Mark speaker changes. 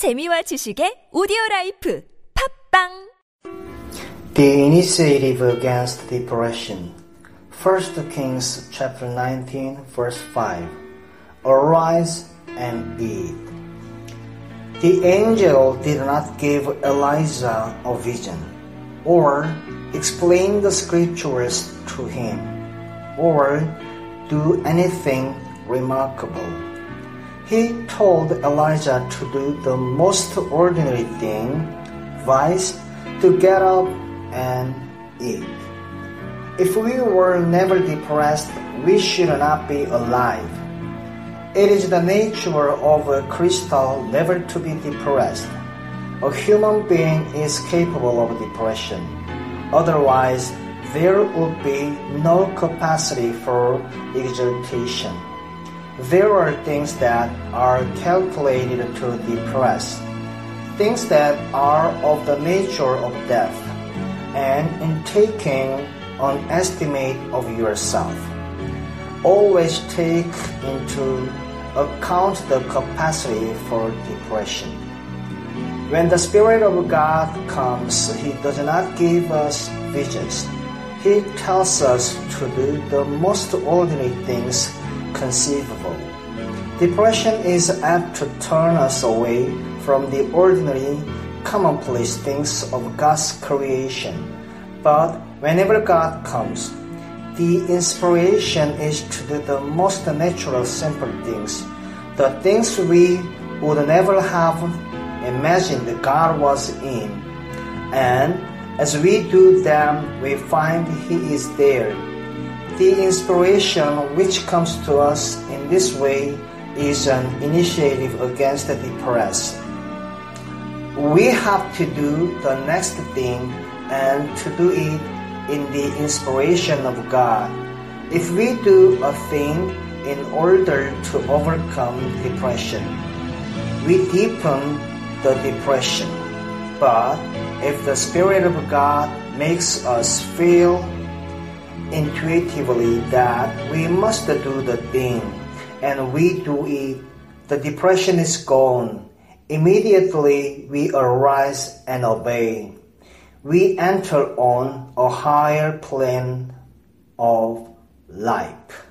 Speaker 1: 재미와 지식의 오디오 라이프 팝빵
Speaker 2: The initiative against depression. 1 Kings chapter 19 verse 5. Arise and eat. The angel did not give Elijah a vision or explain the scriptures to him or do anything remarkable. He told Elijah to do the most ordinary thing, vice, to get up and eat. If we were never depressed, we should not be alive. It is the nature of a crystal never to be depressed. A human being is capable of depression. Otherwise, there would be no capacity for exaltation. There are things that are calculated to depress, things that are of the nature of death, and in taking an estimate of yourself. Always take into account the capacity for depression. When the Spirit of God comes, He does not give us visions. He tells us to do the most ordinary things conceivable. Depression is apt to turn us away from the ordinary, commonplace things of God's creation. But whenever God comes, the inspiration is to do the most natural, simple things, the things we would never have imagined God was in. And as we do them, we find He is there. The inspiration which comes to us in this way is an initiative against the depressed. We have to do the next thing and to do it in the inspiration of God. If we do a thing in order to overcome depression, we deepen the depression. But if the Spirit of God makes us feel intuitively that we must do the thing and we do it, the depression is gone. Immediately we arise and obey. We enter on a higher plane of life.